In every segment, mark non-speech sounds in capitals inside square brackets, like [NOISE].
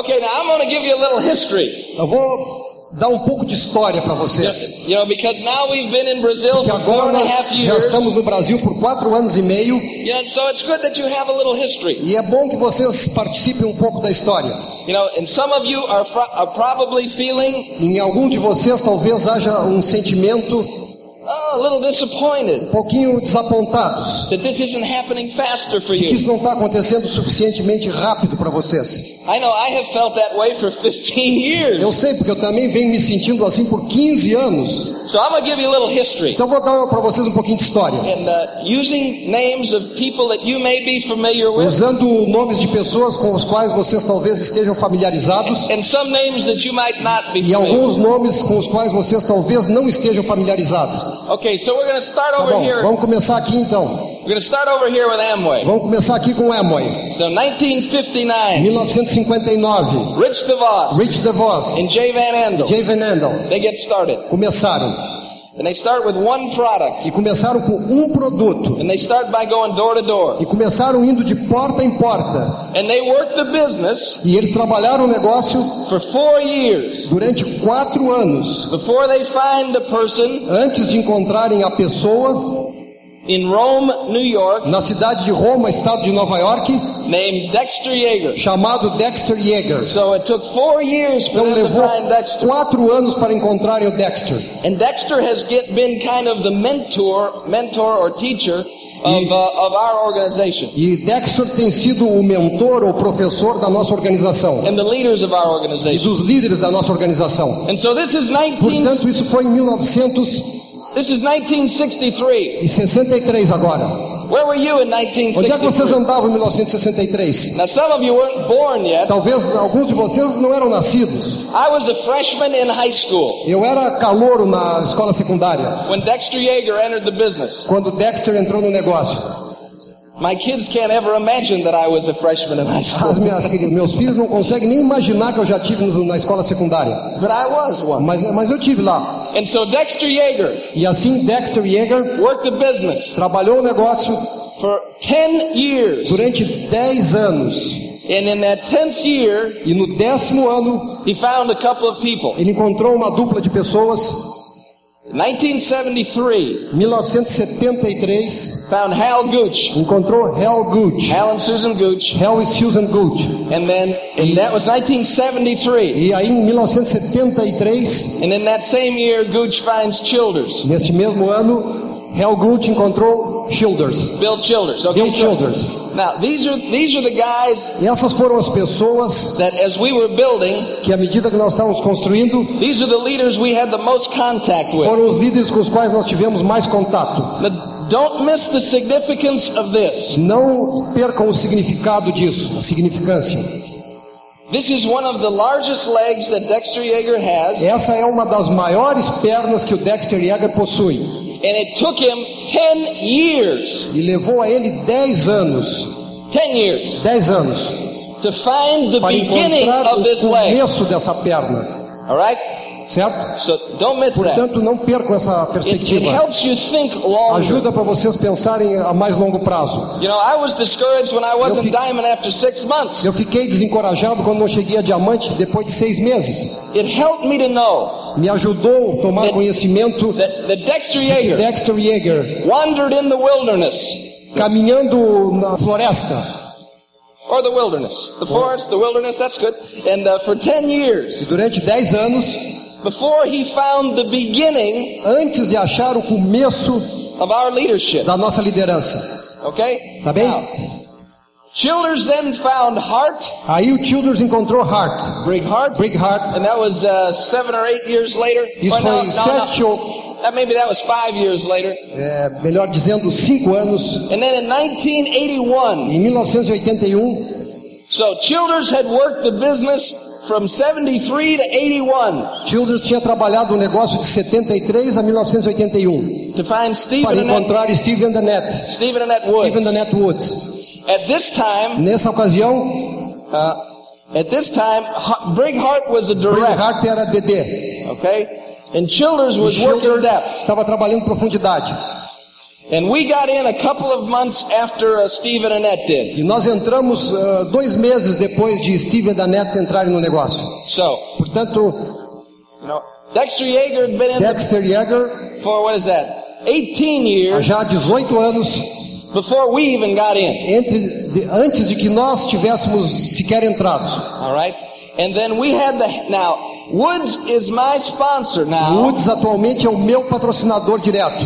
Okay, now I'm going to give you a little history. Eu vou dar um pouco de história para vocês. You know, because now we've been in Brazil Que for four agora and a nós half já years. estamos no Brasil por quatro anos e meio You know, so it's good that you have a little history. e é bom que vocês participem um pouco da história. You know, and some of you are, fro- are probably feeling Em algum de vocês talvez haja um sentimento oh, um pouquinho desapontados that this isn't happening faster for que you. isso não está acontecendo suficientemente rápido para vocês. I know I have felt that way for 15 years. Eu sei porque eu também venho me sentindo assim por 15 anos. So I'm going to give you a little history. Então vou dar para vocês um pouquinho de história. And uh, using names of people that you may be familiar with, Usando nomes de pessoas com os quais vocês talvez estejam familiarizados and some names that you might not be e alguns nomes com os quais vocês talvez não estejam familiarizados. Okay, so we're going to start Tá over bom, here. vamos começar aqui então. We're going to start over here with Amway. Vamos começar aqui com Amway. So 1959, 1959, Rich DeVos Rich DeVos, and Jay Van Andel, Jay Van Andel they get started. começaram And they start with one product. e começaram com um produto And they start by going door to door. e começaram indo de porta em porta And they work the business e eles trabalharam o negócio for four years durante quatro anos before they find a person antes de encontrarem a pessoa in Rome, New York, na cidade de Roma, estado de Nova York, named Dexter Yeager. chamado Dexter Yeager. So it took four years for Então levou find Dexter. quatro anos para encontrarem o Dexter. And Dexter has get, been kind of the mentor, mentor or teacher of, uh, of our organization E Dexter tem sido o mentor ou professor da nossa organização and the leaders of our e organization. dos líderes da nossa organização. And so this is 19, Portanto, isso foi em 1963 this is 1963. agora. Where were you in Onde é que vocês 1963? andavam em 1963? Now some of you weren't born yet. Talvez alguns de vocês não eram nascidos. I was a freshman in high school Eu era calouro na escola secundária when Dexter Yeager entered the business. quando Dexter entrou no negócio. My kids can't ever imagine that I was a freshman in high school, As minhas, meus filhos não conseguem nem imaginar que eu já tive na escola secundária. but I was one. Mas, mas eu tive lá. And so Dexter Yeager E assim Dexter Yeager worked the business trabalhou o negócio for 10 years. durante 10 anos. And in that 10th year, E no décimo ano, he found a couple of people. ele encontrou uma dupla de pessoas. 1973, 1973, found Hal Gooch, encontrou Hal Gooch. Hal and Susan Gooch, Hal e Susan Gooch. and then and that was 1973. E aí em 1973, And in that same year, Gooch finds Childers, neste mesmo ano, Hal Gooch encontrou Childers. Bill Childers. Okay, Bill so- Childers. now these are these are the guys E essas foram as pessoas that, as we were building, que, à medida que nós estávamos construindo, these are the leaders we had the most contact with. foram os líderes com os quais nós tivemos mais contato. Now, don't miss the significance of this. Não percam o significado disso, a significância. This is one of the largest legs that Dexter Yeager has, Essa é uma das maiores pernas que o Dexter Yeager possui. And it took him 10 years, E levou a ele 10 anos, 10 years, 10 anos, to find the para beginning of o this leg. começo dessa perna. All right? Certo? So don't miss that. Portanto, não percam essa It, it perspectiva. helps you think longer. Ajuda para vocês pensarem a mais longo prazo. You know. Eu fiquei desencorajado quando não cheguei a diamante depois de seis meses. It helped me to know Me ajudou a tomar conhecimento that, that Dexter que Yeager Dexter Yeager, wandered in the wilderness, caminhando na floresta, or the wilderness, the forest, the wilderness. That's good. And uh, for ten years, durante 10 anos, before he found the beginning antes de achar o começo of our leadership. da nossa liderança. Okay? Tá bem? Now, Childers then found Hart, Aí o Childers encontrou Hart, Brig Hart, Brig Hart. and that was uh, seven or eight years later. Isso foi no, sete no. ou, That, maybe that was five years later. é, melhor dizendo, cinco anos. And then in 1981, Em 1981, so Childers had worked the business from 73 to 81 Childers tinha trabalhado o negócio de 73 a 1981 to find Stephen para encontrar Steve and Annette. Stephen and Annette Steve and Woods. Annette Woods. At this time, Nessa ocasião, uh, at this time, H- Brig Hart was a era DD. okay? And Childers was working depth. estava trabalhando profundidade. And we got in a couple of months after uh, Steve and Annette did. E nós entramos ah, dois meses depois de Steve e Neta entrarem no negócio. So, Portanto, you know, Dexter Yeager had been in Dexter Yeager, for what is that? 18 há years já 18 anos, before we even got in. entre, de- antes de que nós tivéssemos sequer entrado. All right? And then we had the now Woods is my sponsor now, Woods atualmente é o meu patrocinador direto,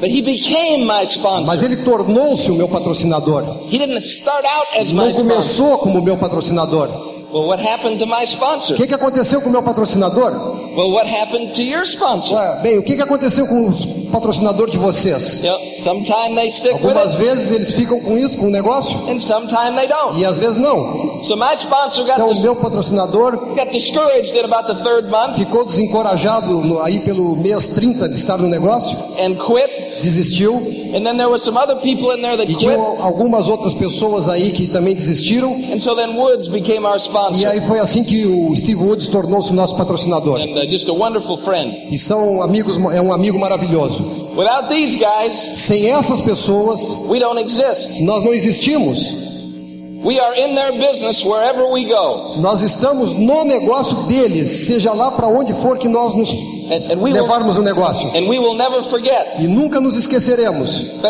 but he became my mas sponsor. ele tornou-se o meu patrocinador. He didn't start out as my Não sponsor. começou como meu patrocinador. Well, what happened to my sponsor? O que, que aconteceu com o meu patrocinador? Well, what happened to your sponsor? Ué, bem, o que, que aconteceu com o patrocinador de vocês? You know, sometime they stick with Algumas it, vezes eles ficam com isso, com o negócio, and sometime they don't. e às vezes não. So my sponsor got Então o meu patrocinador got discouraged about the third month ficou desencorajado no- aí pelo mês 30 de estar no negócio, and quit. Desistiu. And then there were some other people in there that E quit. tinham algumas outras pessoas aí que também desistiram. And so then Woods became our E aí foi assim que o Steve Woods tornou-se nosso patrocinador. and uh, just a wonderful friend. E são amigos, é um amigo maravilhoso. Without these guys, Sem essas pessoas, we don't exist. nós não existimos. We are in their business wherever we go. Nós estamos no negócio deles, seja lá para onde for que nós nos And, and we will levarmos o negócio. and we will never forget E nunca nos esqueceremos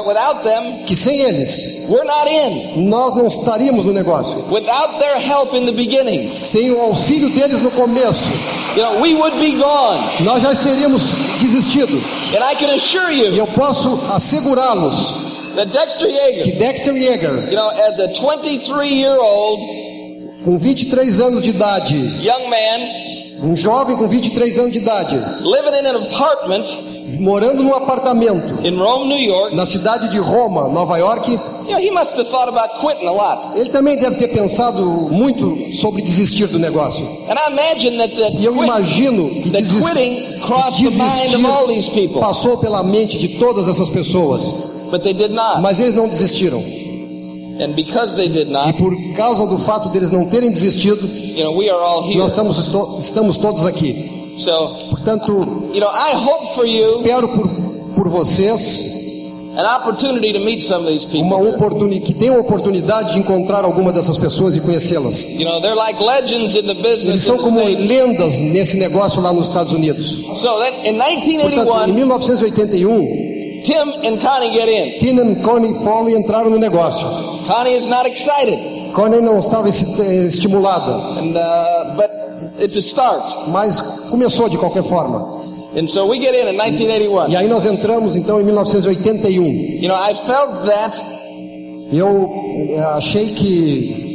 them, que sem eles, we're not in. nós não estaríamos no negócio. Without their help in the beginning, Sem o auxílio deles no começo, you know, we would be gone. nós já teríamos desistido. And I can assure E you eu posso assegurá-los that Dexter que Yeager, Dexter Yeager, you know, as a 23 year old com 23 anos de idade, young man um jovem com 23 anos de idade, living in an apartment morando num apartamento in Rome, New York, na cidade de Roma, Nova York, you know, he must have thought about quitting a lot. ele também deve ter pensado muito sobre desistir do negócio. And I imagine that, that, E eu quit- imagino que that desis- quitting crossed the mind of all these desistir people, passou pela mente de todas essas pessoas, but they did not. mas eles não desistiram. E not, por causa do fato deles não terem desistido, you know, we are all here. nós estamos, estamos todos aqui. So, Portanto, you know, I hope for you espero por, por vocês an opportunity to meet some of these uma oportunidade, que tenham a oportunidade de encontrar alguma dessas pessoas e conhecê-las. You know, they're like legends in the Eles business são in the como lendas nesse negócio lá nos Estados Unidos. So that in Portanto, em 1981, 1981, Tim and Connie get in. Tina e Connie Foley entraram no negócio. Connie is not excited, Connie não estava eh, estimulada, and uh, but it's a start. mas começou de qualquer forma. And so we get in in E 1981. aí nós entramos então em 1981. You know, I felt that E eu eh, achei que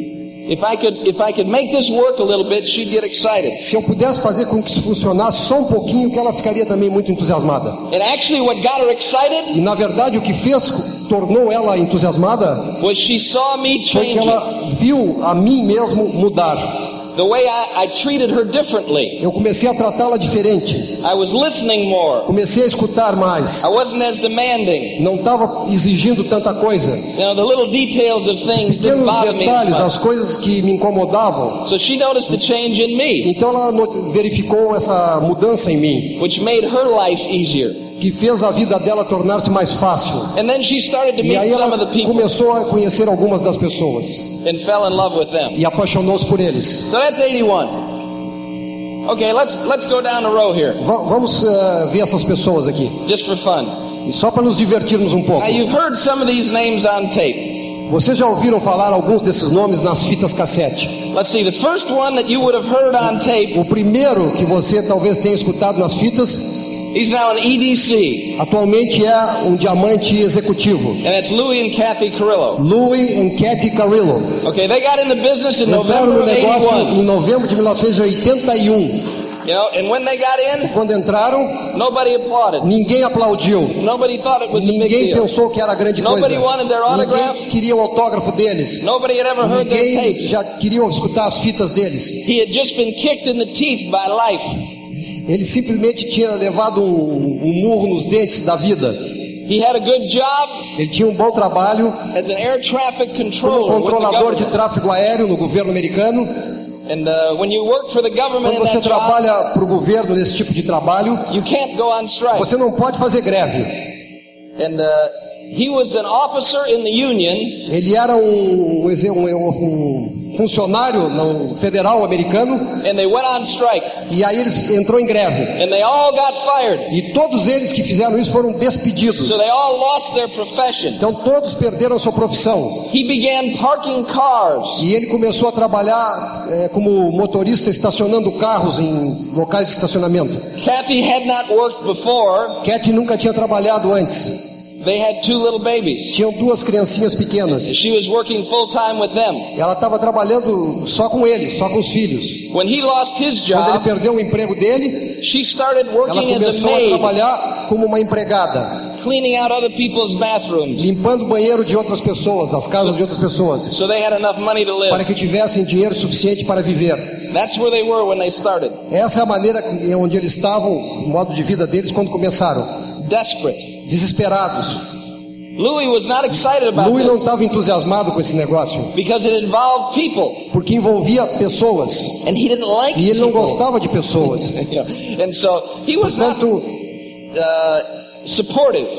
if I could if I could make this work a little bit, she'd get excited. se eu pudesse fazer com que isso funcionasse só um pouquinho, que ela ficaria também muito entusiasmada. And actually, what got her excited E na verdade o que fez, tornou ela entusiasmada, was she saw me foi que ela viu a mim mesmo mudar. The way I, I treated her differently. Eu comecei a tratá-la diferente, I was listening more. comecei a escutar mais, I wasn't as demanding. não estava exigindo tanta coisa. You know, the little details of things didn't Pequenos detalhes, as coisas que me incomodavam. So she noticed the change in me, Então ela verificou essa mudança em mim, which made her life easier. Que fez a vida dela tornar-se mais fácil. And then she started to E aí some ela of the people começou a conhecer algumas das pessoas and fell in love with them. e apaixonou-se por eles. So that's 81. Okay, let's let's go down the row here, Va- vamos eh, ver essas pessoas aqui, just for fun. e só para nos divertirmos um pouco. Now you've heard some of these names on tape. Vocês já ouviram falar alguns desses nomes nas fitas cassete? Let's see. The first one that you would have heard on tape, O primeiro que você talvez tenha escutado nas fitas, he's now an EDC, atualmente é um diamante executivo. and it's Louis and Kathy Carrillo. Louis e Cathy Carrillo. Okay, they got in the business in Entraram November no of negócio 81. em novembro de 1981. You know, and when they got in, Quando entraram, nobody applauded. ninguém aplaudiu. Nobody thought it was a big Ninguém deal. pensou que era grande coisa. Nobody wanted their autograph. Ninguém queria o autógrafo deles. Nobody had ever heard their Ninguém tapes. já queria escutar as fitas deles. He had just been kicked in the teeth by life. Ele simplesmente tinha levado um, um murro nos dentes da vida. He had a good job Ele tinha um bom trabalho as an air traffic como controller the controlador de tráfego aéreo no governo americano. And uh, when you work for the government Quando você trabalha para o governo nesse tipo de trabalho, you can't go on strike. você não pode fazer greve. And uh, he was an officer in the union, Ele era um, um- um funcionário não, federal americano and they went on strike, e aí ele entrou em greve. and they all got fired. E todos eles que fizeram isso foram despedidos. So. Então todos perderam sua profissão. He began parking cars. E ele começou a trabalhar eh, como motorista estacionando carros em locais de estacionamento. Kathy had not worked before. Cat nunca tinha trabalhado antes. They had two little babies. Tinham duas criancinhas pequenas. She was working full time with them. Ela estava trabalhando só com ele, só com os filhos. When he lost his Quando ele job, perdeu o emprego dele, she started ela working as a começou a trabalhar como uma empregada, cleaning out other people's bathrooms limpando o banheiro de outras pessoas, das casas de outras pessoas, so they had enough money to para live. que tivessem dinheiro suficiente para viver. That's where they were when they started. Essa é a maneira onde eles estavam, o modo de vida deles quando começaram, Desperate. desesperados. Louis was not excited about Louis não estava entusiasmado com esse negócio, because it involved people, porque envolvia pessoas and he didn't like e ele não people. gostava de pessoas. [LAUGHS] And so he was not Portanto, uh, supportive.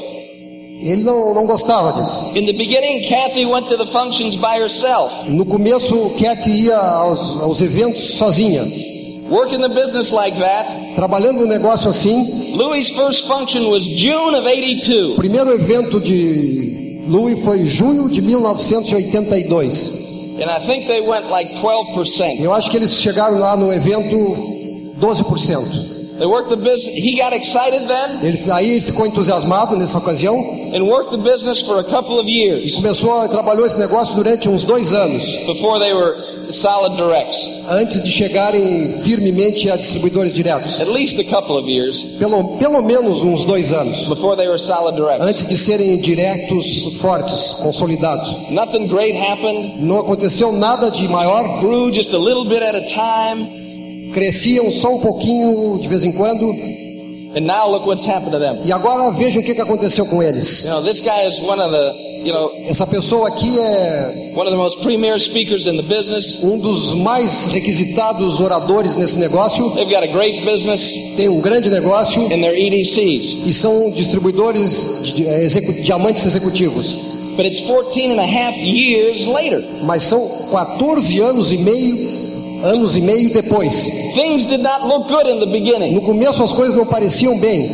ele não, não gostava disso. In the beginning, Kathy went to the functions by herself. No começo, Cat ia aos, aos eventos sozinha, Working the business like that, trabalhando um negócio assim. Louis' first function was June of 82. O primeiro evento de Louis foi junho de 1982. And I think they went like 12%. Eu acho que eles chegaram lá no evento 12%. They worked the business. He got excited then Ele, aí ficou entusiasmado nessa ocasião and worked the business for a couple of years começou a trabalhou esse negócio durante uns dois anos before they were solid directs. antes de chegarem firmemente a distribuidores diretos. At least a couple of years Pelo, pelo menos uns dois anos before they were solid directs. antes de serem diretos fortes, consolidados. Nothing great happened. Não aconteceu nada de maior, Grew just a little bit at a time. cresciam só um pouquinho de vez em quando. And now look what's happened to them. E agora vejam o que aconteceu com eles. You know, this guy is one of the, you know, Essa pessoa aqui é one of the most premier speakers in the business. um dos mais requisitados oradores nesse negócio. They've got a great business Tem um grande negócio in their EDCs. e são distribuidores de eh, execu- diamantes executivos. But it's 14 and a half years later. Mas são 14 anos e meio, anos e meio depois. Things did not look good in the beginning. No começo as coisas não pareciam bem.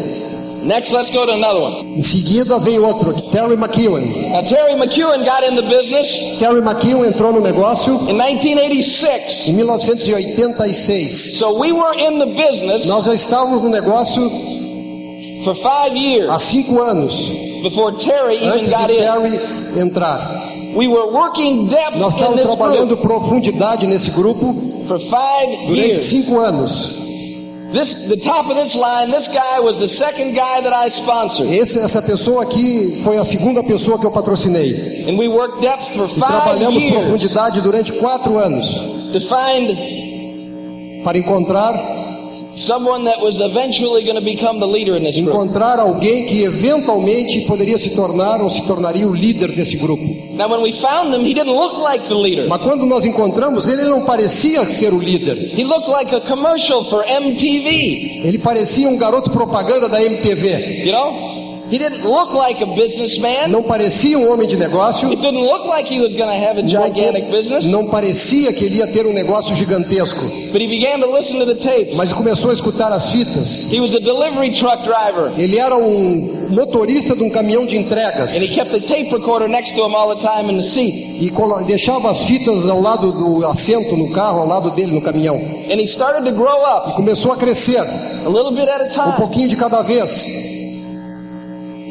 Next, let's go to another one. Em seguida vem outro, Terry McEwen. Now, Terry McEwen got in the business Terry McEwen entrou no negócio in 1986. em 1986. So we were in the business Nós já estávamos no negócio for five years há cinco anos before Terry even antes de got in. Terry entrar. We were working depth Nós in estávamos this trabalhando group profundidade nesse grupo for five durante years. cinco anos. This, the top of this line, this guy was the second guy that I sponsored. Esse, essa pessoa aqui foi a segunda pessoa que eu patrocinei. And we worked depth for E five trabalhamos years profundidade durante quatro anos to find para encontrar someone that was eventually going to become the leader in this group. encontrar alguém que eventualmente poderia se tornar ou se tornaria o líder desse grupo. Now, when we found him, he didn't look like the leader. Mas quando nós encontramos ele, ele não parecia ser o líder. He looked like a commercial for MTV. Ele parecia um garoto propaganda da MTV. You know, like a businessman. Não parecia um homem de negócio. It didn't look like he was going to have a gigantic business. Não parecia que ele ia ter um negócio gigantesco. But he began to listen to the tapes. Mas começou a escutar as fitas. He was a delivery truck driver. Ele era um motorista de um caminhão de entregas. And he kept the tape recorder next to him all the time in the seat. E deixava as fitas ao lado do assento no carro, ao lado dele no caminhão. And he started to grow up Começou a crescer, a little bit at a um pouquinho de cada vez.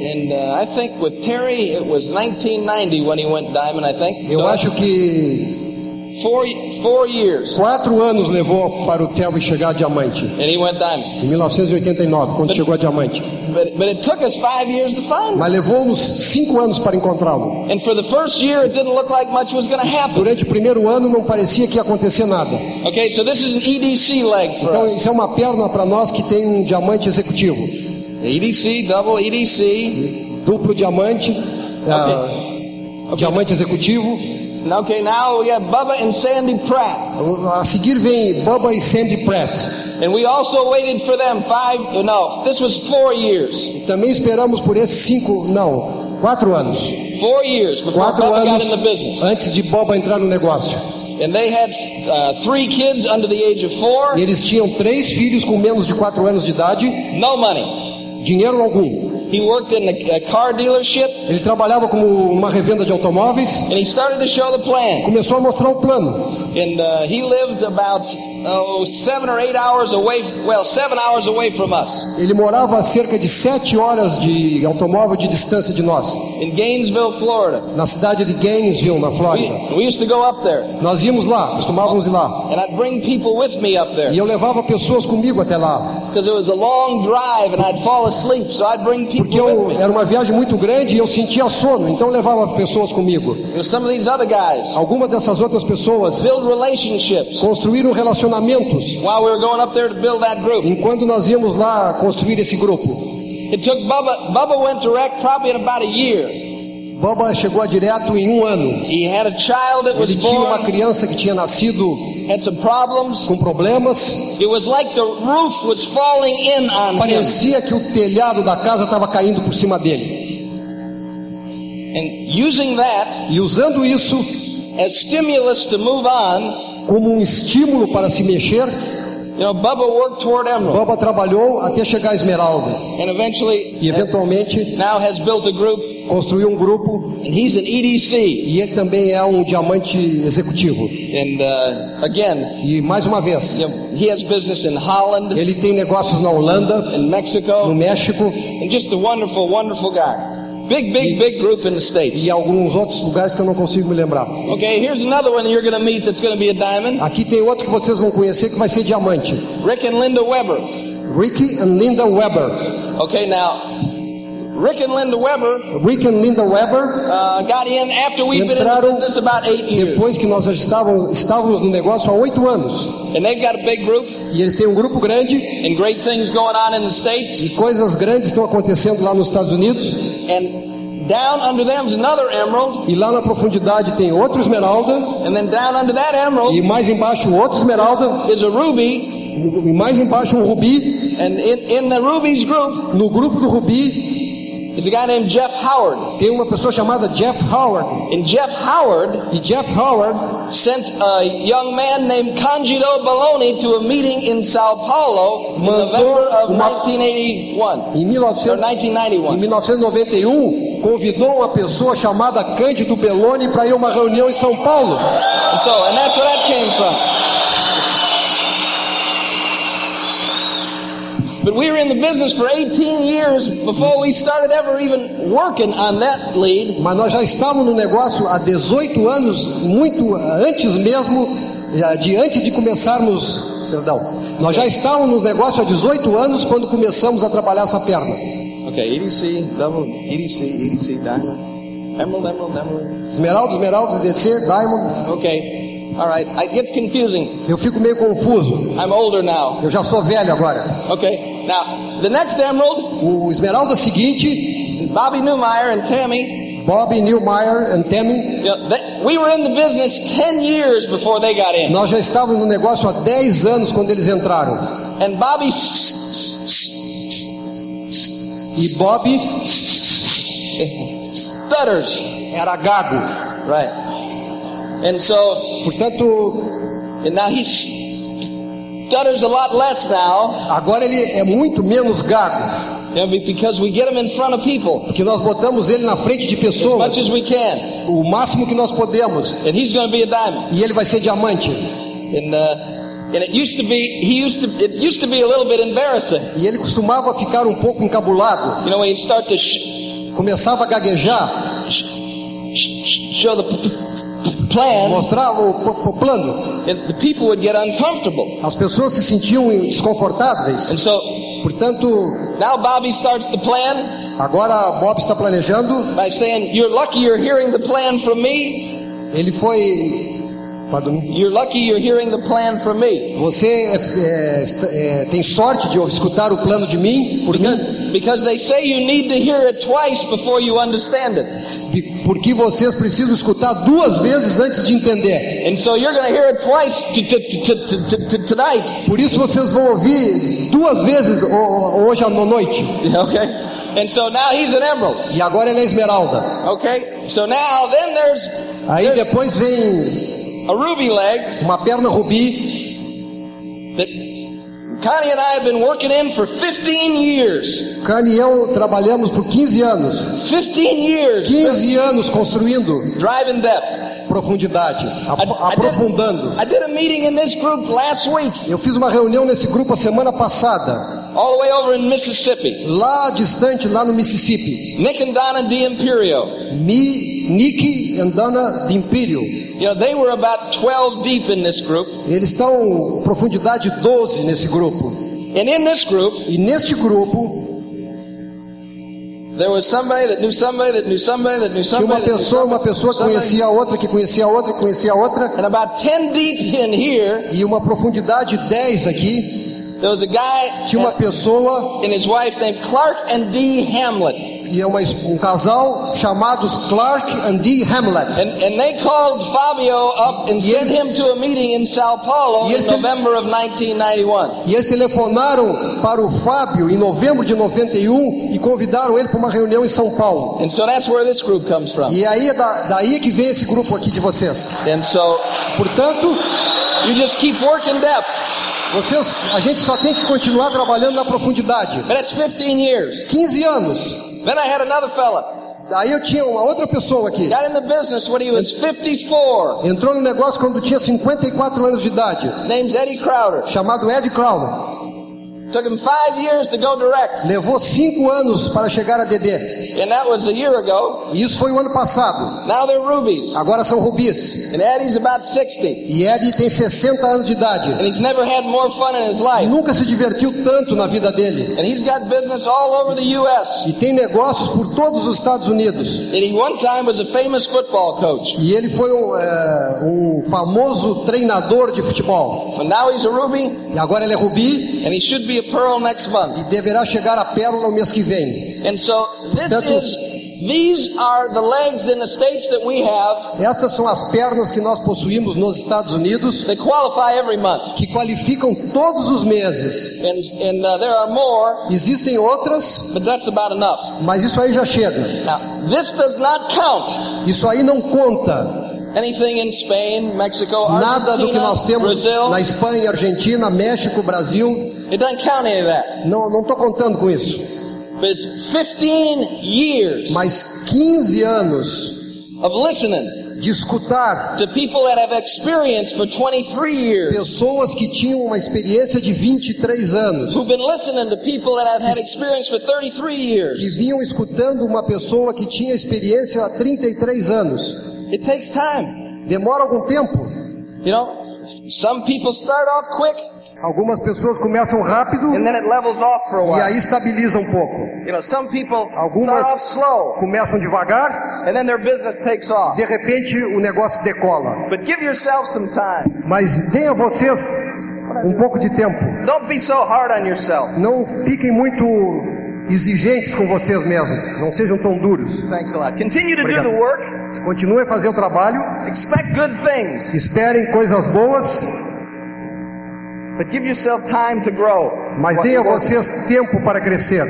And uh, I think with Terry, it was 1990 when he went diamond, I think. Eu So acho que four, four years. quatro anos levou para o Terry chegar a diamante. And he went diamond. Em 1989, quando chegou a diamante. But, but it took us five years to find him. Mas levou-nos cinco anos para encontrá-lo. And for the first year, it didn't look like much was going to happen. Durante o primeiro ano não parecia que ia acontecer nada. Okay, so this is an EDC leg for Então us. isso é uma perna para nós que tem um diamante executivo. EDC, double EDC. Duplo diamante, ah, diamante executivo. Okay, now we have Bubba and Sandy Pratt. A seguir vem Bubba e Sandy Pratt. And we also waited for them five, no, this was four years. Também esperamos por esses cinco, não, Quatro anos. Four years before Quatro Bubba got in the anos business. antes de Boba entrar no negócio. And they had uh, three kids under the age of four, E eles tinham três filhos com menos de quatro anos de idade, no money. Dinheiro algum. He worked in a, a car dealership Ele trabalhava como uma revenda de automóveis, and he started to show the plan. começou a mostrar o plano. And uh, he lived about oh seven or eight hours away. Well, seven hours away from us Ele morava a cerca de sete horas de automóvel de distância de nós, in Gainesville, Florida. na cidade de Gainesville, na We, Flórida. we used to go up there, Nós íamos lá, costumávamos ir lá. and I'd bring people with me up there E eu levava pessoas comigo até lá, because it was a long drive, and I'd fall asleep. So I'd bring porque people eu, with me. era uma viagem muito grande e eu sentia sono, então eu levava pessoas comigo. You know, some of these other guys Algumas dessas outras pessoas build relationships construíram relacionamentos while we were going up there to build that group. enquanto nós íamos lá construir esse grupo. It took Bubba. Bubba went direct probably in about a year. Boba chegou a direto em um ano. He had a child that was Ele tinha uma criança que tinha nascido had some problems. com problemas. It was like the roof was falling in on him. Parecia que o telhado da casa estava caindo por cima dele. And using that E usando isso as stimulus to move on, como um estímulo para se mexer, you know, Bubba worked toward Emerald Boba trabalhou até chegar a Esmeralda. and eventually E eventualmente now has built a group construiu um grupo and he's an EDC. e ele também é um diamante executivo. And uh, again, E mais uma vez, you know, he has business in Holland, ele tem negócios na Holanda, in no Mexico, México and just a wonderful, wonderful guy. Big, big, big group in the States. e alguns outros lugares que eu não consigo me lembrar. Okay, here's another one you're going to meet that's going to be a diamond. Aqui tem outro que vocês vão conhecer que vai ser diamante. Rick and Linda Weber. Ricky and Linda Weber. Okay, now, Rick and Linda Weber Rick and Linda Weber, uh, got in after we've been in the business about eight years. depois que nós estávamos, estávamos no negócio há oito anos. And they've got a big group E eles têm um grupo grande and great things going on in the States. e coisas grandes estão acontecendo lá nos Estados Unidos. And down under them's another emerald. E lá na profundidade tem outro esmeralda. And then down under that emerald E mais embaixo outro esmeralda. is a ruby. E mais embaixo um rubi. And in, in the rubies group No grupo do rubi is a guy named Jeff Howard. tem uma pessoa chamada Jeff Howard. And Jeff Howard E Jeff Howard sent a young man named Candido Baloney to a meeting in Sao Paulo in November of uma- 1981 em, or 1900, 1991. em 1991 um, convidou uma pessoa chamada Cândido Belloni para ir a uma reunião em São Paulo. And so, and that's where that came from. But we were in the business for 18 years before we started ever even working on that lead. Mas nós já estávamos no negócio há 18 anos, muito antes mesmo, eh, de antes de começarmos, perdão, nós já estávamos no negócio há 18 anos quando começamos a trabalhar essa perna. Okay, EDC, double, EDC, EDC, diamond, emerald, emerald, emerald. Esmeralda, esmeralda, DC, diamond. Okay, all right. It gets confusing. Eu fico meio confuso. I'm older now. Eu já sou velho agora. Okay, now the next emerald, O esmeralda seguinte, Bobby Newmeyer and Tammy. Bobby Newmeyer and Tammy, You know, they, we were in the business 10 years before they got in. nós já estávamos no negócio há 10 anos quando eles entraram. And Bobby E Bob stutters. era gago. Right. And so, Portanto, and now he stutters a lot less now, agora ele é muito menos gago. because we get him in front of people Porque nós botamos ele na frente de as pessoas much as we can. o máximo que nós podemos. And he's going to be a diamond. E ele vai ser diamante. And, uh. E ele costumava ficar um pouco encabulado. You know, when he'd start to sh- Começava a gaguejar, sh- sh- show the plan, mostrar o, o plano. the people would get uncomfortable. As pessoas se sentiam desconfortáveis. And so Portanto, now Bobby starts the plan agora Bob está planejando. by saying, You're lucky you're hearing the plan from me. Ele foi. Pardon. You're lucky you're hearing the plan from me. Você é, é, é, tem sorte de escutar o plano de mim, por mim, Because they say you need to hear it twice before you understand it. Porque vocês precisam escutar duas vezes antes de entender. And so you're going to hear it twice tonight. Por isso vocês vão ouvir duas vezes ho- hoje à no- noite. [LAUGHS] Okay? And so now he's an emerald. E agora ele é esmeralda. Okay? So now then there's, Aí there's depois vem a ruby leg uma perna rubi that Connie and I have been working in for 15 years. Carne e eu trabalhamos por 15 anos. 15 years 15 anos construindo driving depth. profundidade, I- af- I did- aprofundando. I did a meeting in this group last week, Eu fiz uma reunião nesse grupo a semana passada, all the way over in Mississippi. lá distante, lá no Mississippi. Nick and Donna de Imperio. Mi, Nick e Dana de Império. You know, they were about 12 deep in this group. Eles estão profundidade 12 nesse grupo. And in this group, E neste grupo there was somebody that knew somebody that knew somebody that knew tinha somebody. uma that knew pessoa, uma pessoa que conhecia a outra, que conhecia a outra, que conhecia a outra. And about 10 deep in here, E uma profundidade 10 aqui. There was a guy Tinha uma pessoa and his wife named Clark and Dee Hamlet. e é uma, um casal chamados Clark and Dee Hamlet. And, and they called Fabio up and sent Yes. him to a meeting in Sao Paulo in November of 1991. E eles telefonaram para o Fábio em novembro de 91 e convidaram ele para uma reunião em São Paulo. And so that's where this group comes from. E aí é da, daí que vem esse grupo aqui de vocês. And so Portanto, you just keep working depth. Vocês, a gente só tem que continuar trabalhando na profundidade. But that's 15 years. 15 anos. Then I had another fella. Daí eu tinha uma outra pessoa aqui. Got in the business when he was 54. Entrou no negócio quando tinha 54 anos de idade, Name's Eddie Crowder. chamado Ed Crowder. Took him five years to go direct. Levou cinco anos para chegar a DD. And that was a year ago. E isso foi o ano passado. Now they're rubies. Agora são rubis. And Eddie's about 60. E Ed tem 60 anos de idade. And he's never had more fun in his life. Nunca se divertiu tanto na vida dele. And he's got business all over the U.S. E tem negócios por todos os Estados Unidos. And he one time was a famous football coach. E ele foi um, é, um famoso treinador de futebol. And now he's a ruby. E agora ele é rubi And he should be a pearl next month. e deverá chegar a pérola o mês que vem. And so this is, these are the legs in the states that we have Essas são as pernas que nós possuímos nos Estados Unidos that qualify every month. que qualificam todos os meses. And, and uh, there are more, Existem outras, but that's about enough. mas isso aí já chega. Now, this does not count Isso aí não conta Spain, Mexico, nada do que nós temos Brazil. na Espanha, Argentina, México, Brasil. It doesn't count any of that. Não, estou contando com isso. But it's 15 years Mas 15 anos of listening de escutar to people that have experienced for 23 years. pessoas que tinham uma experiência de 23 anos, Who've been listening to people that have had experience for 33 que vinham escutando uma pessoa que tinha experiência há 33 anos. It takes time. Demora algum tempo. You know, some people start off quick Algumas pessoas começam rápido and then it levels off for a e while. aí estabiliza um pouco. You know, some people start Algumas off slow começam devagar, and then their business takes off. de repente o negócio decola. But give yourself some time. Mas deem a vocês um pouco de tempo. Don't be so hard on yourself. Não fiquem muito exigentes com vocês mesmos. Não sejam tão duros. Thanks a lot. Continue to do Obrigado. the work. Continuem a fazer o trabalho. Expect good things. Esperem coisas boas, But give yourself time to grow. mas deem a vocês tempo para crescer.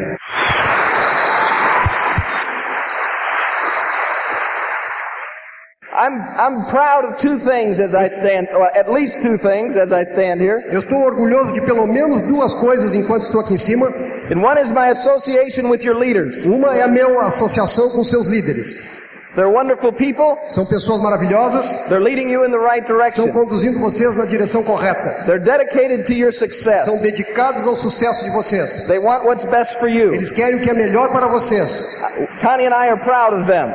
I'm, I'm proud of two things as I stand, or at least two things as I stand here. Eu estou orgulhoso de pelo menos duas coisas enquanto estou aqui em cima. And one is my association with your leaders. Uma é a minha associação com seus líderes. They're wonderful people. São pessoas maravilhosas, They're leading you in the right estão direction. conduzindo vocês na direção correta. They're dedicated to your São success. dedicados ao sucesso de vocês. They want what's best for you. Eles querem o que é melhor para vocês. Connie and I are proud of them.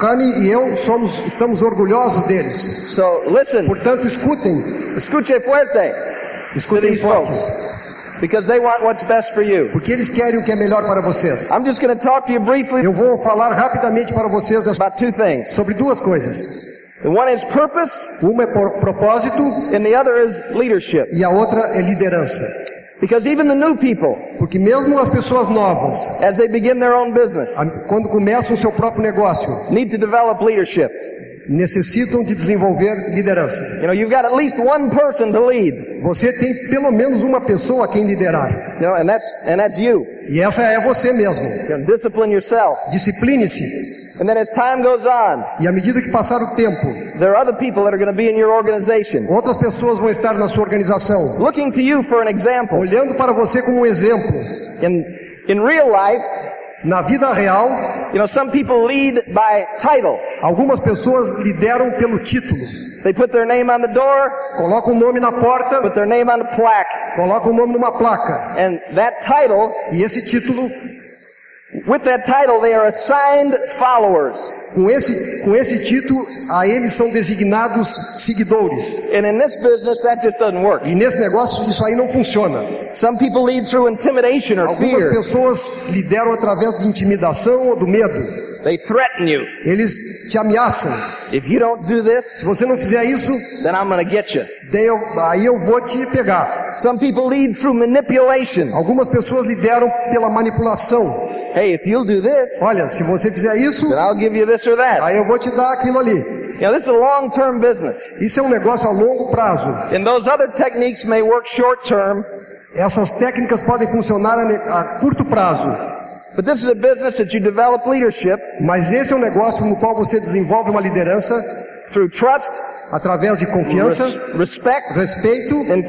Cani e eu somos, estamos orgulhosos deles. So listen, Portanto, escutem, escuche fuerte to escutem fortes, because they want what's best for you. porque eles querem o que é melhor para vocês. I'm just going to talk to you briefly Eu vou falar rapidamente para vocês about two things. sobre duas coisas. The one is purpose, Uma é propósito and the other is leadership. e a outra é liderança. Because even the new people, Porque mesmo as pessoas novas, as they begin their own business, quando começam o seu próprio negócio, need to develop leadership. Necessitam de desenvolver liderança. You know, you've got at least one person to lead. Você tem pelo menos uma pessoa a quem liderar. You know, and that's and that's you. E essa é você mesmo. You know, discipline yourself. Discipline-se. And then as time goes on, E à medida que passar o tempo, there are other people that are going to be in your organization, outras pessoas vão estar na sua organização, looking to you for an example. olhando para você como um exemplo. In in real life, Na vida real, you know, some people lead by title. algumas pessoas lideram pelo título. They put their name on the door, Colocam o nome na porta, put their name on plaque, colocam o nome numa placa. and that title, E esse título, with that title, they are assigned followers. Com esse, com esse título, a eles são designados seguidores. And in this business, that just doesn't work. E nesse negócio, isso aí não funciona. Some people lead through intimidation or Algumas fear. pessoas lideram através de intimidação ou do medo. They threaten you. Eles te ameaçam. If you don't do this, Se você não fizer isso, then I'm going to get you. eu- aí eu vou te pegar. Some people lead through manipulation. Algumas pessoas lideram pela manipulação. Hey, if you'll do this, Olha, se você fizer isso, then I'll give you this or that. aí eu vou te dar aquilo ali. You know, this is a long-term business. Isso é um negócio a longo prazo. And those other techniques may work short-term, Essas técnicas podem funcionar a, a curto prazo, but this is a business that you develop leadership mas esse é um negócio no qual você desenvolve uma liderança through trust, através de confiança, res- respect, respeito and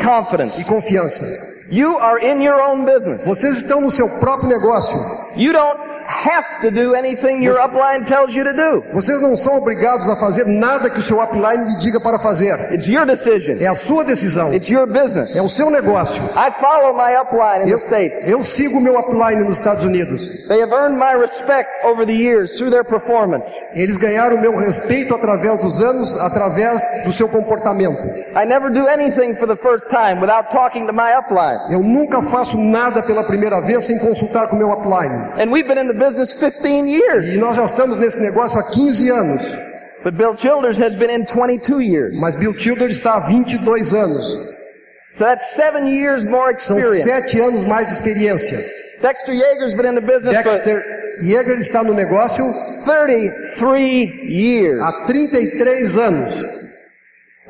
e confiança. You are in your own business. Vocês estão no seu próprio negócio. You don't have to do anything your upline tells you to do. Vocês não são obrigados a fazer nada que o seu upline lhe diga para fazer. It's your decision. É a sua decisão. It's your business. É o seu negócio. I follow my upline in Eu, the States. eu sigo o meu upline nos Estados Unidos. They have earned my respect over the years through their performance. Eles ganharam o meu respeito através dos anos, através do seu comportamento. I never do anything for the first time without talking to my upline. Eu nunca faço nada pela primeira vez sem consultar com meu upline. And we've been in the business 15 E years. nós já estamos nesse negócio há 15 anos. But Bill Childers has been in 22 years. Mas Bill Childers está há 22 anos. So that's seven years more São experience. sete anos mais de experiência. Dexter Yeager's been in the business Dexter Yeager está no negócio for 33 years. há 33 anos.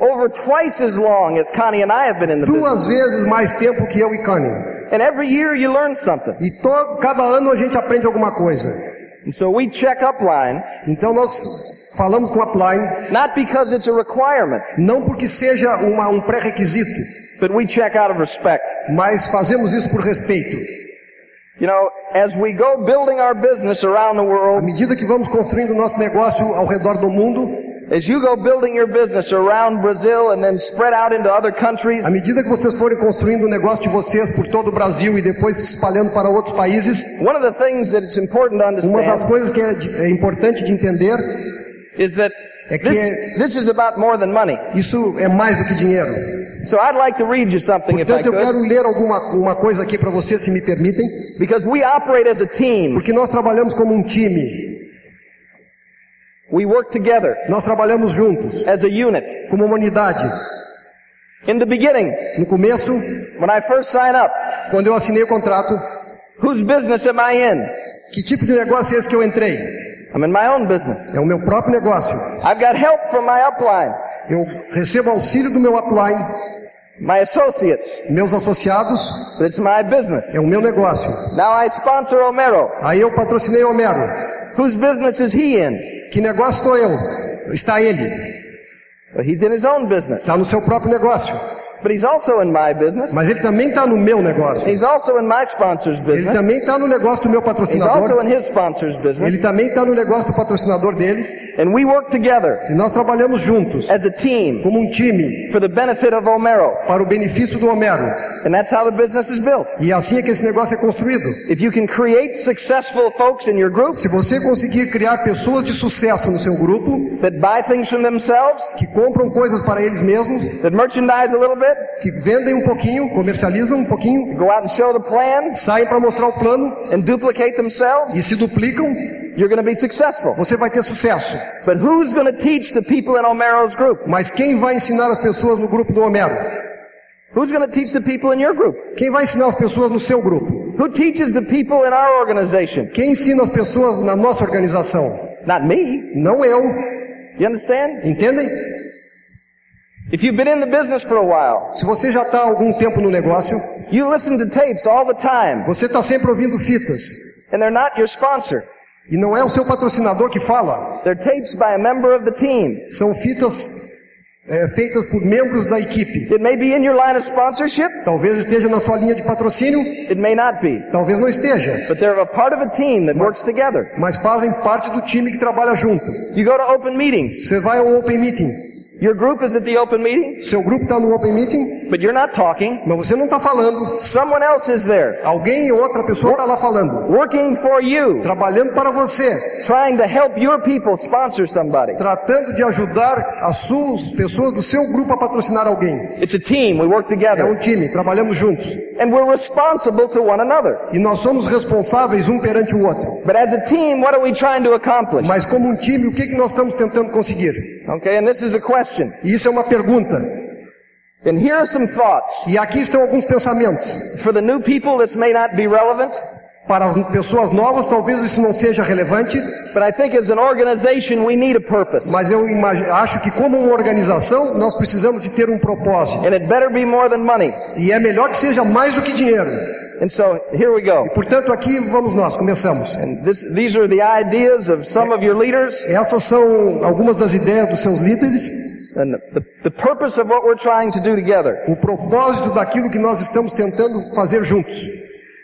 Over twice as long as Connie and I have been in the business. Duas vezes mais tempo que eu e Connie. And every year you learn something. E todo, cada ano a gente aprende alguma coisa. And so we check upline, Então nós falamos com upline, not because it's a requirement, não porque seja uma, um pré-requisito, but we check out of respect. mas fazemos isso por respeito. You know, as we go building our business around the À world, medida que vamos construindo nosso negócio ao redor do mundo, as you go building your business around Brazil and then spread out into other countries, à medida que vocês forem construindo o negócio de vocês por todo o Brasil e depois se espalhando para outros países, one of the things that it's important to uma das understand coisas que é, é importante de entender, is that É que- this, this is about more than money. isso é mais do que dinheiro. So I'd like to read you something if I Portanto, eu could, quero ler alguma uma coisa aqui para vocês, se me permitem, because we operate as a team. porque nós trabalhamos como um time, We work together nós trabalhamos juntos, as a unit. como uma unidade. In the beginning, No começo, when I first sign up, quando eu assinei o contrato, whose business am I in? que tipo de negócio é esse que eu entrei? I'm in my own business. É o meu próprio negócio. I've got help from my upline, Eu recebo auxílio do meu upline, my associates, meus associados, but it's my business. é o meu negócio. Now I sponsor Homero. Aí eu patrocinei o Homero. Whose business is he in? Que negócio estou eu? Está ele. Well, he's in his own business, Está no seu próprio negócio. But he's also in my business. Mas ele também está no meu negócio. He's also in my sponsor's Ele business. também está no negócio do meu He's also patrocinador. in his sponsor's Ele business. também está no negócio do patrocinador dele. And we work together E nós trabalhamos juntos, as a team como um time, for the benefit of Homero. para o benefício do Homero. And that's how the business is built. E assim é que esse negócio é construído. If you can create successful folks in your group Se você conseguir criar pessoas de sucesso no seu grupo, that buy things from themselves, que compram coisas para eles mesmos, that merchandise a little bit, que vendem um pouquinho, comercializam um pouquinho, go out and show the plan, saem para mostrar o plano and duplicate themselves, e se duplicam, you're going to be successful. você vai ter sucesso. But who's going to teach the people in Homero's group? Mas quem vai ensinar as pessoas no grupo do Homero? Who's going to teach the people in your group? Quem vai ensinar as pessoas no seu grupo? Who teaches the people in our organization? Quem ensina as pessoas na nossa organização? Not me. Não eu. You understand? Entendem? If you've been in the business for a while, Se você já está algum tempo no negócio, you listen to tapes all the time, você está sempre ouvindo fitas. and they're not your sponsor. E não é o seu patrocinador que fala. They're tapes by a member of the team. São fitas é, feitas por membros da equipe. It may be in your line of sponsorship, Talvez esteja na sua linha de patrocínio, it may not be. talvez não esteja. But they're a part of a team that works together. Mas fazem parte do time que trabalha junto. You go to open meetings. Você vai ao Open Meeting. Your group is at the open meeting, Seu grupo está no Open Meeting, but you're not talking. mas você não está falando. Someone else is there, Alguém ou outra pessoa está lá falando. working for you, Trabalhando para você. trying to help your people sponsor somebody. Tratando de ajudar as suas pessoas do seu grupo a patrocinar alguém. It's a team. We work É together. um time, trabalhamos juntos. And we're responsible to one another. E nós somos responsáveis um perante o outro. But as a team, what are we trying to accomplish? Mas como um time, o que, que nós estamos tentando conseguir? Okay, and this is a question. E isso é uma pergunta. And here are some thoughts. E aqui estão alguns pensamentos. For the new people, this may not be relevant, Para as pessoas novas, talvez isso não seja relevante, but I think as an organization, we need a purpose. mas eu acho que como uma organização, nós precisamos de ter um propósito. And it better be more than money. E é melhor que seja mais do que dinheiro. And so here we go. Portanto, aqui vamos nós, começamos. And this, these are the ideas of some of your leaders Essas são algumas das ideias dos seus líderes, and the, the purpose of what we're trying to do together. o propósito daquilo que nós estamos tentando fazer juntos.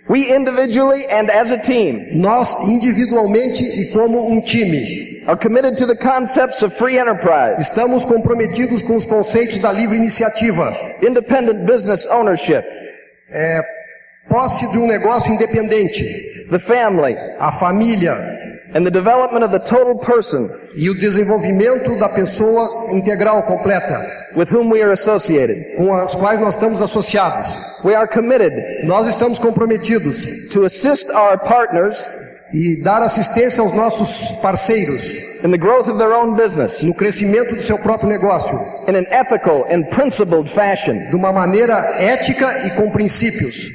We individually and as a team Nós, individualmente e como um time, are committed to the concepts of free enterprise, estamos comprometidos com os conceitos da livre iniciativa, independent business ownership, é, posse de um negócio independente, the family, a família and the development of the total person e o desenvolvimento da pessoa integral, completa, with whom we are associated. com as quais nós estamos associados. We are committed Nós estamos comprometidos to assist our partners e dar assistência aos nossos parceiros in the growth of their own business no crescimento do seu próprio negócio, in an ethical and principled fashion de uma maneira ética e com princípios,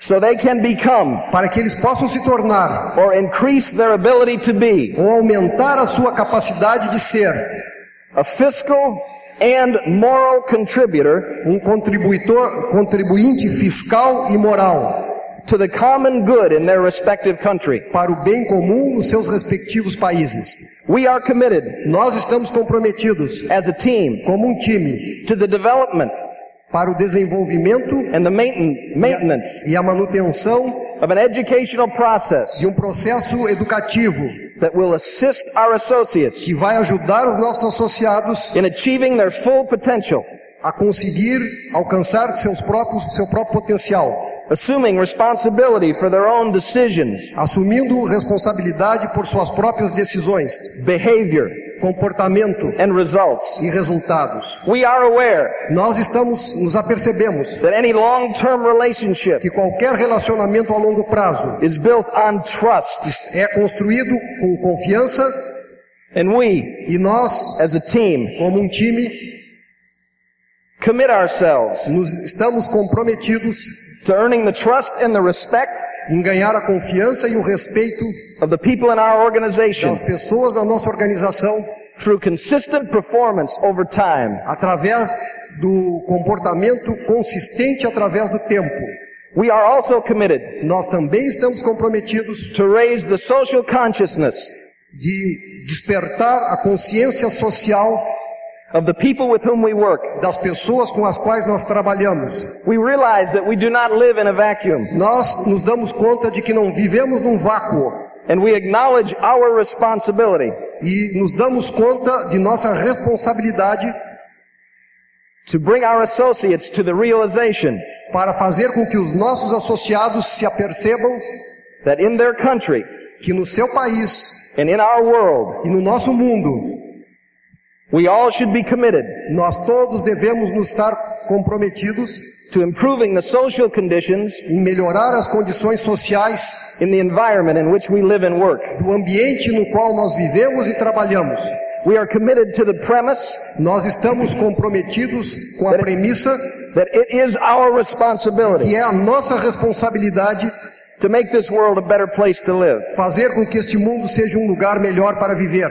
so they can become para que eles possam se tornar or increase their ability to be ou aumentar a sua capacidade de ser a fiscal and moral contributor um contribuidor, contribuinte fiscal e moral to the common good in their respective country. para o bem comum nos seus respectivos países. We are committed Nós estamos comprometidos as a team como um time to the development para o desenvolvimento and the maintenance, maintenance e a manutenção of an educational process de um processo educativo that will assist our associates que vai ajudar os nossos associados in achieving their full potential, a conseguir alcançar seus próprios, seu próprio potencial, assuming responsibility for their own decisions, assumindo responsabilidade por suas próprias decisões, behavior, comportamento and results. e resultados. We are aware Nós estamos, nos apercebemos that any long-term relationship que qualquer relacionamento a longo prazo is built on trust, é construído com confiança and we, e nós, as a team, como um time, commit ourselves nos estamos comprometidos to earning the trust and the respect em ganhar a confiança e o respeito of the people in our organization das pessoas da nossa organização through consistent performance over time. através do comportamento consistente através do tempo. We are also committed Nós também estamos comprometidos to raise the social consciousness de despertar a consciência social of the people with whom we work. das pessoas com as quais nós trabalhamos. We realize that we do not live in a vacuum Nós nos damos conta de que não vivemos num vácuo and we acknowledge our responsibility. E nos damos conta de nossa responsabilidade to bring our associates to the realization para fazer com que os nossos associados se apercebam that in their country que no seu país and in our world, e no nosso mundo we all should be committed nós todos devemos nos estar comprometidos to improving the social conditions em melhorar as condições sociais in the environment in which we live and work. do ambiente no qual nós vivemos e trabalhamos. We are committed to the premise Nós estamos comprometidos com a premissa that it is our responsibility que é a nossa responsabilidade to make this world a better place to live. fazer com que este mundo seja um lugar melhor para viver.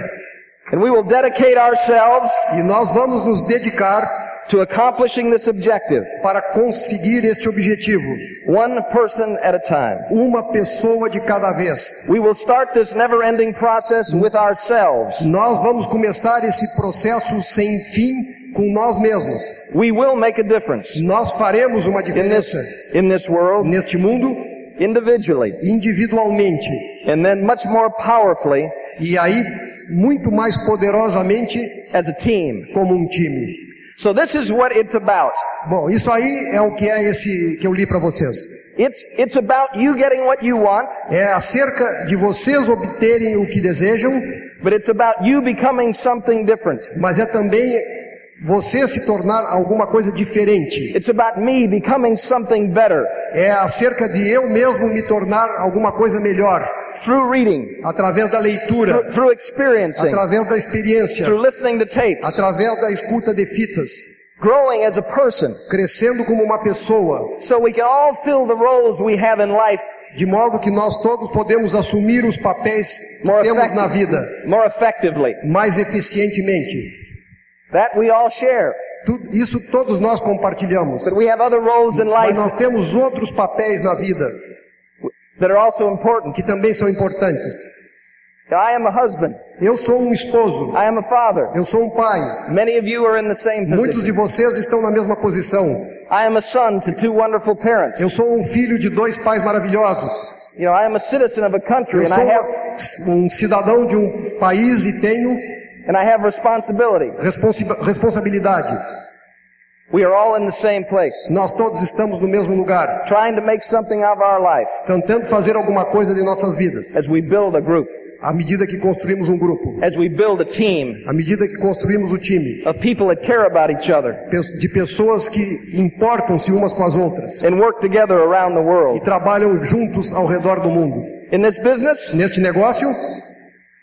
And we will dedicate ourselves E nós vamos nos dedicar to accomplishing this objective, para conseguir este objetivo, one person at a time. uma pessoa de cada vez. We will start this never-ending process with ourselves. Nós vamos começar esse processo sem fim com nós mesmos. We will make a difference Nós faremos uma in diferença this, in this world neste mundo individually individualmente and then much more powerfully e aí muito mais poderosamente as a team. como um time. So this is what it's about. Bom, isso aí é o que é esse que eu li para vocês. It's, it's about you getting what you want, É acerca de vocês obterem o que desejam, but it's about you becoming something different. mas é também você se tornar alguma coisa diferente. It's about me becoming something better. É acerca de eu mesmo me tornar alguma coisa melhor. Through reading, através da leitura, through, through experiencing, através da experiência, through listening to tapes, através da escuta de fitas, growing as a person, crescendo como uma pessoa, so we can all fill the roles we have in life. De modo que nós todos podemos assumir os papéis que temos na vida. More effectively. mais eficientemente. That we all share. Isso todos nós compartilhamos. But we have other roles in Mas life nós temos outros papéis na vida that are also important. que também são importantes. I am a husband. Eu sou um esposo, I am a father. eu sou um pai. Many of you are in the same Muitos de position. vocês estão na mesma posição. I am a son to two wonderful parents. Eu sou um filho de dois pais maravilhosos. You know, I am a citizen of a country Eu and sou I have, um cidadão de um país e tenho and I have responsibility. responsi- responsabilidade. We are all in the same place, Nós todos estamos no mesmo lugar, trying to make something of our life. Tentando fazer alguma coisa de nossas vidas, as we build a group, à medida que construímos um grupo, as we build a team. À medida que construímos o time, of people that care about each other. De pessoas que importam-se umas com as outras. And work together around the e world. trabalham juntos ao redor do mundo. In this business, Neste negócio,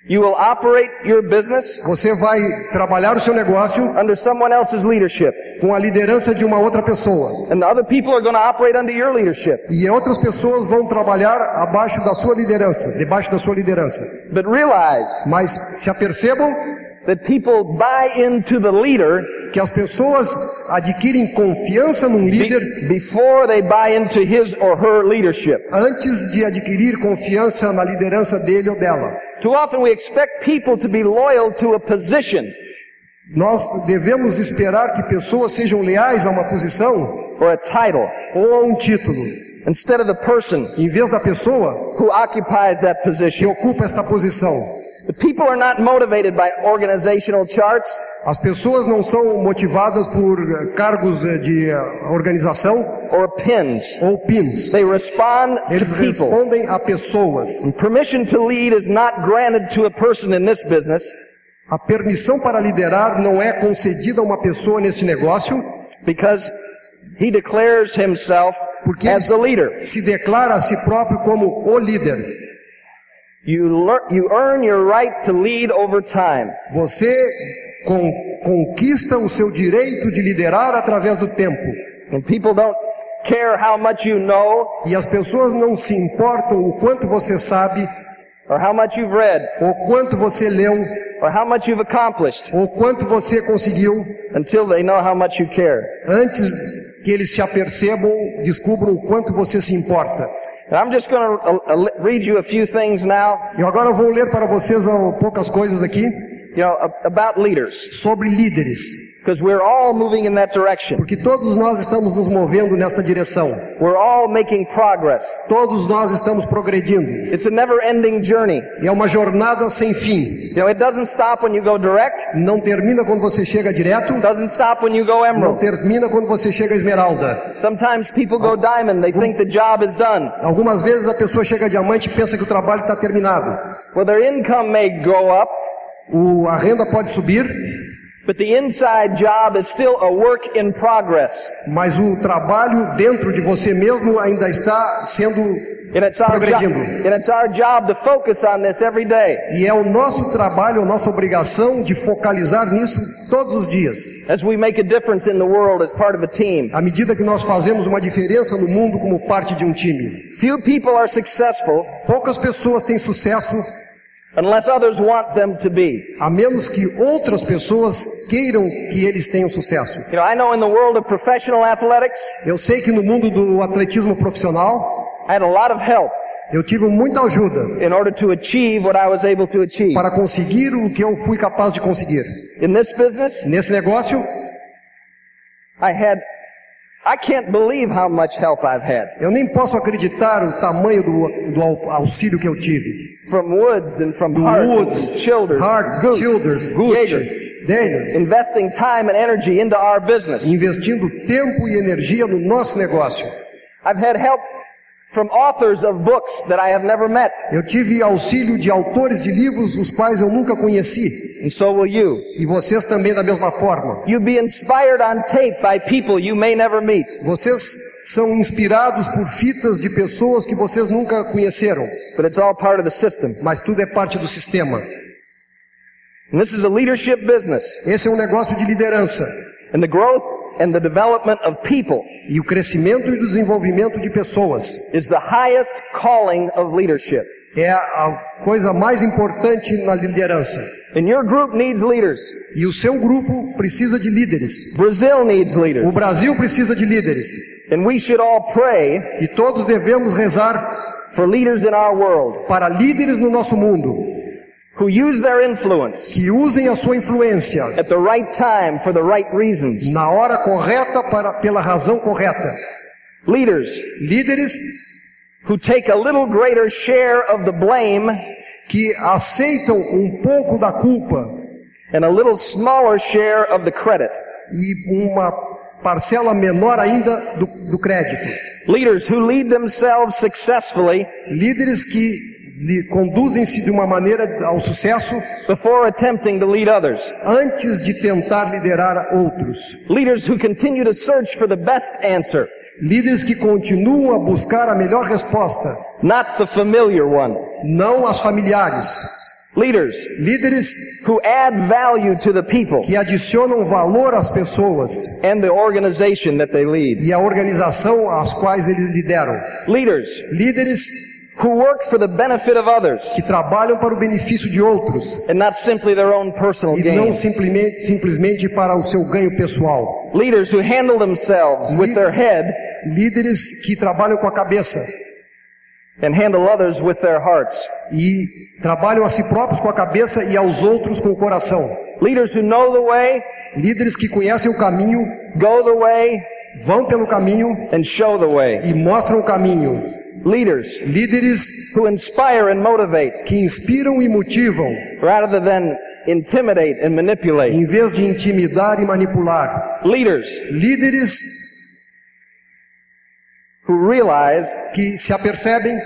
you will operate your business você vai trabalhar o seu negócio under someone else's leadership, com a liderança de uma outra pessoa. and the other people are going to operate under your leadership. E outras pessoas vão trabalhar abaixo da sua liderança, debaixo da sua liderança. But realize Mas se apercebam that people buy into the leader que as pessoas adquirem confiança num líder before they buy into his or her leadership. antes de adquirir confiança na liderança dele ou dela. Too often we expect people to be loyal to a position. Nós devemos esperar que pessoas sejam leais a uma posição or a title. ou a um título, instead of the person em vez da pessoa who occupies that que position. ocupa esta posição. The people are not motivated by organizational charts As pessoas não são motivadas por eh, cargos eh, de eh, organização or pins. ou pins. They respond Eles to people. respondem a pessoas. Permission to lead is not granted to a person in this business A permissão para liderar não é concedida a uma pessoa neste negócio, because he declares himself porque as the leader. se declara a si próprio como o líder. You, lear, you earn your right to lead over time. Você con- conquista o seu direito de liderar através do tempo. And people don't care how much you know E as pessoas não se importam o quanto você sabe, or how much you've read ou quanto você leu, or how much you've accomplished ou quanto você conseguiu, until they know how much you care. antes que eles se apercebam, descubram o quanto você se importa. And I'm just going to uh, uh, read you a few things now, Eu agora vou ler para vocês ah, poucas coisas aqui you know, about leaders, sobre líderes, because we're all moving in that direction. porque todos nós estamos nos movendo nesta direção. We're all making progress. Todos nós estamos progredindo. It's a never-ending journey. É uma jornada sem fim. You know, it doesn't stop when you go direct. Não termina quando você chega direto, It doesn't stop when you go não emerald. termina quando você chega esmeralda. Sometimes people go diamond. They think the job is done. Algumas vezes a pessoa chega diamante e pensa que o trabalho está terminado. Well, their income may go up, O, a renda pode subir, but the inside job is still a work in progress. mas o trabalho dentro de você mesmo ainda está sendo And it's our job, Progredindo. and it's our job to focus on this every day e é o nosso trabalho, a nossa obrigação de focalizar nisso todos os dias. as we make a difference in the world as part of a team. À medida que nós fazemos uma diferença no mundo como parte de um time. Few people are successful Poucas pessoas têm sucesso unless others want them to be. a menos que outras pessoas queiram que eles tenham sucesso. You know, I know in the world of professional athletics, Eu sei que no mundo do atletismo profissional, I had a lot of help eu tive muita ajuda in order to achieve what I was able to achieve. para conseguir o que eu fui capaz de conseguir. In this business, Nesse negócio, I had, I can't believe how much help I've had eu nem posso acreditar o tamanho do, do au- auxílio que eu tive. from Woods and from Do Hart, Woods, Childers, Hart, Gooch, Childers, Yeager, Daniel, investing time and energy into our business. investindo tempo e energia no nosso negócio. I've had help from authors of books that I have never met, Eu tive auxílio de autores de livros os quais eu nunca conheci. and so will you. E vocês também da mesma forma. You be inspired on tape by people you may never meet. Vocês são inspirados por fitas de pessoas que vocês nunca conheceram, But it's all part of the system. mas tudo é parte do sistema. And this is a leadership business. Esse é um negócio de liderança. And the growth and the development of people E o crescimento e o desenvolvimento de pessoas is the highest calling of leadership. é a coisa mais importante na liderança. And your group needs leaders. E o seu grupo precisa de líderes. Brazil needs O leaders. Brasil precisa de líderes. And we should all pray E todos devemos rezar for leaders in our world para líderes no nosso mundo who use their influence que usem a sua influência at the right time for the right reasons. na hora correta para pela razão correta. Leaders Líderes who take a little greater share of the blame que aceitam um pouco da culpa and a little smaller share of the credit. e uma parcela menor ainda do, do crédito. Leaders who lead themselves successfully Líderes que conduzem-se de uma maneira ao sucesso before attempting to lead others. antes de tentar liderar outros. Leaders who continue to search for the best answer, Líderes que continuam a buscar a melhor resposta, not the familiar one. não as familiares. Leaders Líderes who add value to the people que adicionam valor às pessoas and the organization that they lead. e à organização às quais eles lideram. Leaders Líderes who work for the benefit of others que trabalham para o benefício de outros and not simply their own personal e não gain. simplesmente, simplesmente para o seu ganho pessoal. Leaders who handle themselves with their head Líderes que trabalham com a cabeça and handle others with their hearts. e trabalham a si próprios com a cabeça e aos outros com o coração. Leaders who know the way, Líderes que conhecem o caminho, go the way, vão pelo caminho and show the way. e mostram o caminho. Leaders Líderes who inspire and motivate que inspiram e motivam, rather than intimidate and manipulate. em vez de intimidar e manipular. Leaders Líderes who realize que se apercebem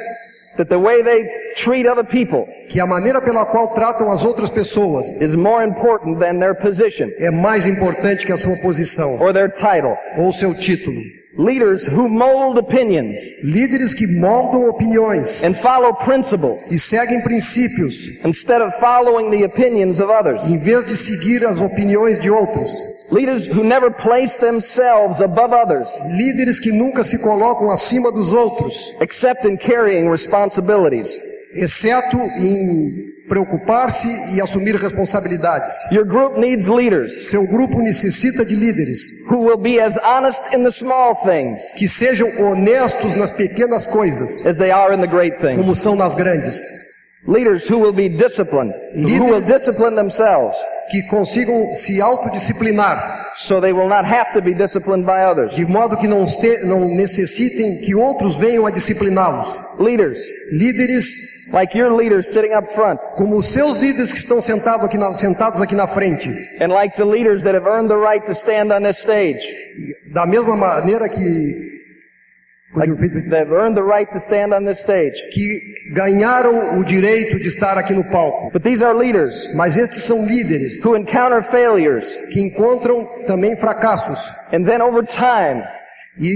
that the way they treat other people que a maneira pela qual tratam as outras pessoas is more important than their position é mais importante que a sua posição or their title. ou seu título. Leaders who mold opinions Líderes que moldam opiniões and follow principles e seguem princípios, instead of following the opinions of others. em vez de seguir as opiniões de outros. Leaders who never place themselves above others Líderes que nunca se colocam acima dos outros, except in carrying responsibilities. exceto em preocupar-se e assumir responsabilidades. Your group needs leaders Seu grupo necessita de líderes who will be as honest in the small things que sejam honestos nas pequenas coisas, as they are in the great como things. são nas grandes, Leaders who will be disciplined, who will discipline themselves que consigam se autodisciplinar, so they will not have to be disciplined by others. de modo que não, não necessitem que outros venham a discipliná-los. Leaders Líderes like your leaders sitting up front como os seus líderes que estão sentados aqui na, sentados aqui na frente, and like the leaders that have earned the right to stand on this stage. da mesma maneira que Like, that have earned the right to stand on this stage. que ganharam o direito de estar aqui no palco. But these are leaders Mas estes são líderes who encounter failures que encontram também fracassos and then over time e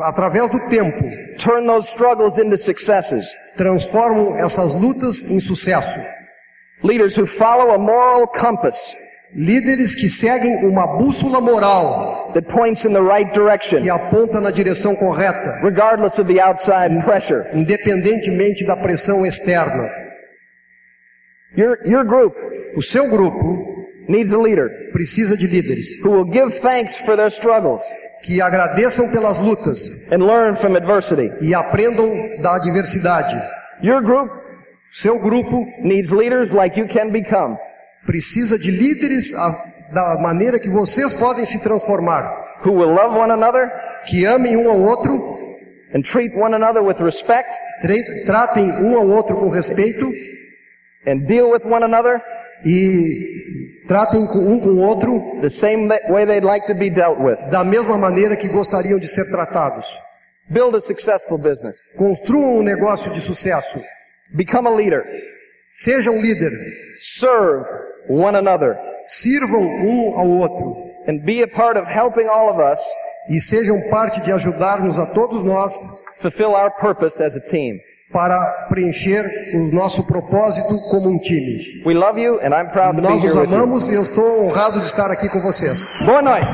através do tempo turn those struggles into successes. transformam essas lutas em sucesso. Leaders who follow a moral compass Líderes que seguem uma bússola moral that points in the right direction, que aponta na direção correta, regardless of the outside pressure. independentemente da pressão externa. Your, your group O seu grupo needs a leader precisa de líderes who will give thanks for their struggles que agradeçam pelas lutas and learn from adversity. e aprendam da adversidade. Your group Seu grupo needs leaders like you can become, precisa de líderes a- da maneira que vocês podem se transformar, who will love one another que amem um ao outro, and treat one another with respect tratem um ao outro com respeito and deal with one another e tratem com um com o outro the same way they'd like to be dealt with. da mesma maneira que gostariam de ser tratados. Build a successful business. Construam um negócio de sucesso. Become a leader. Sejam líder. Serve one another Sirvam um ao outro. and be a part of helping all of us E sejam parte de ajudarmos a todos nós fulfill our purpose as a team. Para preencher o nosso propósito como um time. Nós os amamos e eu estou honrado de estar aqui com vocês. Boa noite.